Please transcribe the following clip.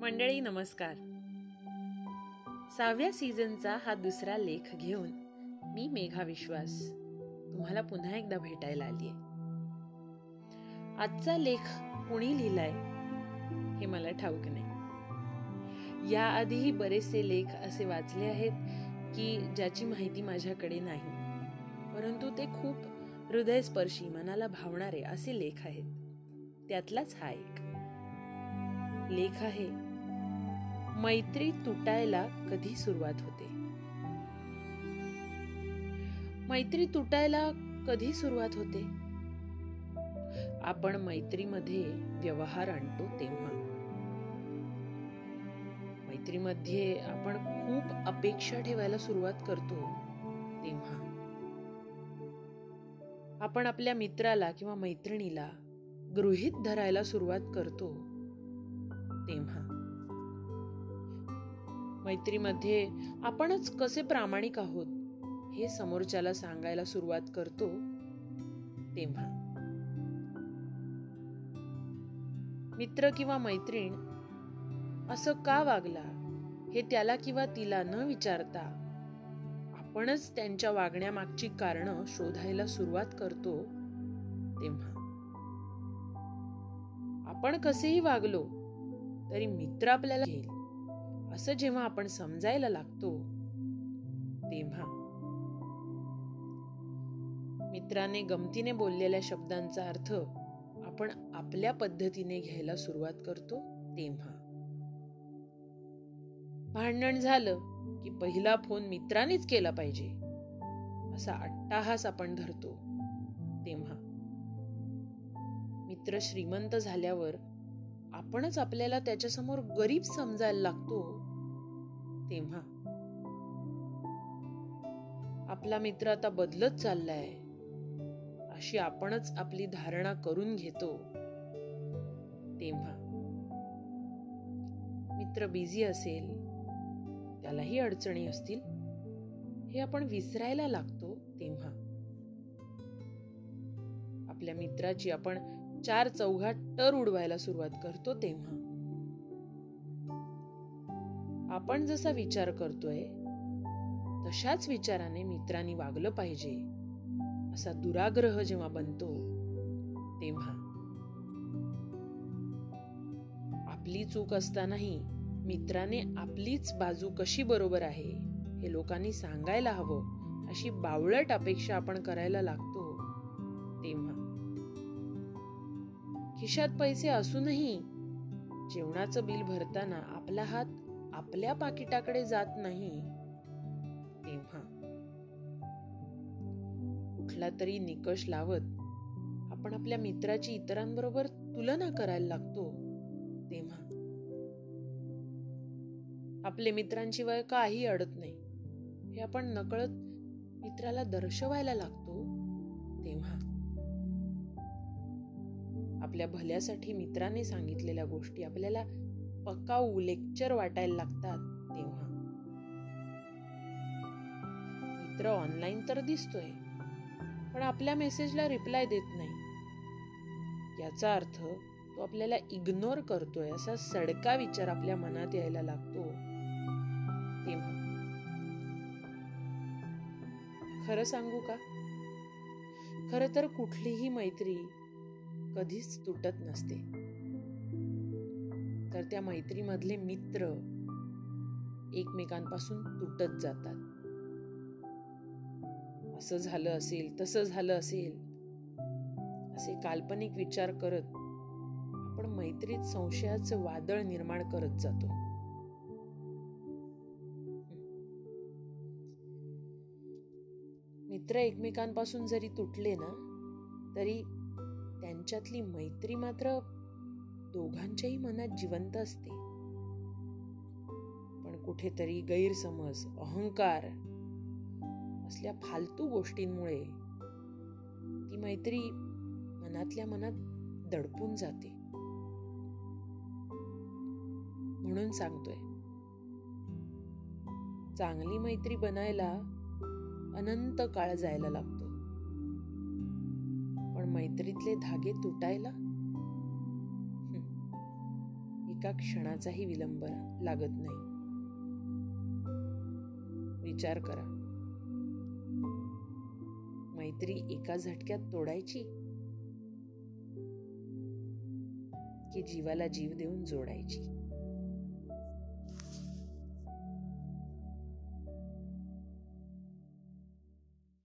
मंडळी नमस्कार. सहाव्या सीझनचा हा दुसरा लेख घेऊन मी मेघा विश्वास तुम्हाला पुन्हा एकदा भेटायला आलीये आजचा लेख कुणी लिहिलाय हे मला ठाऊक नाही. याआधीही बरेचसे लेख असे वाचले आहेत की ज्याची माहिती माझ्याकडे नाही परंतु ते खूप हृदयस्पर्शी मनाला भावणारे असे लेख आहेत. त्यातलाच हा एक. लेख आहे मैत्री तुटायला कधी सुरुवात होते? मैत्री तुटायला कधी सुरुवात होते? आपण मैत्रीमध्ये व्यवहार आणतो तेव्हा. मैत्रीमध्ये आपण खूप अपेक्षा ठेवायला सुरुवात करतो तेव्हा. आपण आपल्या मित्राला किंवा मैत्रिणीला गृहित धरायला सुरुवात करतो तेव्हा. मैत्रीमध्ये आपणच कसे प्रामाणिक आहोत हे समोरच्याला सांगायला सुरुवात करतो तेव्हा. मित्र किंवा मैत्रीण असं का वागला हे त्याला किंवा तिला न विचारता आपणच त्यांच्या वागण्यामागची कारणं शोधायला सुरुवात करतो तेव्हा. आपण कसेही वागलो तरी मित्र आपल्याला घेईल. असं जेव्हा आपण समजायला लागतो तेव्हा. मित्राने गमतीने बोललेल्या शब्दांचा अर्थ आपण आपल्या पद्धतीने घ्यायला सुरुवात करतो तेव्हा. भांडण झालं की पहिला फोन मित्रानेच केला पाहिजे असा अट्टाहास आपण धरतो तेव्हा. मित्र श्रीमंत झाल्यावर आपणच आपल्याला त्याच्यासमोर गरीब समजायला लागतो. तेव्हा आपला मित्र आता बदलत चाललाय. अशी आपणच आपली धारणा करून घेतो. तेव्हा मित्र बिझी असेल त्यालाही अडचणी असतील हे आपण विसरायला लागतो तेव्हा. आपल्या मित्राची आपण चार चौघात टर उडवायला सुरुवात करतो तेव्हा. आपण जसा विचार करतोय तशाच विचाराने मित्रांनी वागलं पाहिजे असा दुराग्रह जेव्हा बनतो तेव्हा. आपली चूक असतानाही मित्राने आपलीच बाजू कशी बरोबर आहे हे लोकांनी सांगायला हवं अशी बावळट अपेक्षा आपण करायला लागतो तेव्हा. खिशात पैसे असूनही जेवणाचं बिल भरताना आपला हात आपल्या पाकिटाकडे जात नाही. तेव्हा कुठला तरी निकष लावत आपण आपल्या मित्राची इतरांबरोबर तुलना करायला लागतो. तेव्हा आपले मित्रांची वय काही अडत नाही. हे आपण नकळत मित्राला दर्शवायला लागतो. तेव्हा आपल्या भल्यासाठी मित्राने सांगितलेल्या गोष्टी आपल्याला पकाऊ लेक्चर वाटायला लागतात तेव्हा. मित्र ऑनलाईन तर दिसतोय पण आपल्या मेसेजला रिप्लाय देत नाही. याचा अर्थ तो आपल्याला इग्नोर करतोय असा सडका विचार आपल्या मनात यायला लागतो. तेव्हा. खरं सांगू का? खरं तर कुठलीही मैत्री कधीच तुटत नसते. तर त्या मैत्रीमधले मित्र एकमेकांपासून तुटत जातात. असं झालं असेल तसं झालं असेल असे काल्पनिक विचार करत आपण मैत्रीत संशयाचं वादळ निर्माण करत जातो. मित्र एकमेकांपासून जरी तुटले ना तरी त्यांच्यातली मैत्री मात्र दोघांच्याही मनात जिवंत असते. पण कुठेतरी गैरसमज अहंकार असल्या फालतू गोष्टींमुळे ती मैत्री मनातल्या मनात दडपून जाते. म्हणून सांगतोय चांगली मैत्री बनायला अनंत काळ जायला लागतो. मैत्रीतले धागे तुटायला? एका क्षणाचाही विलंब लागत नाही. विचार करा. मैत्री एका झटक्यात तोडायची? की जीवाला जीव देऊन जोडायची?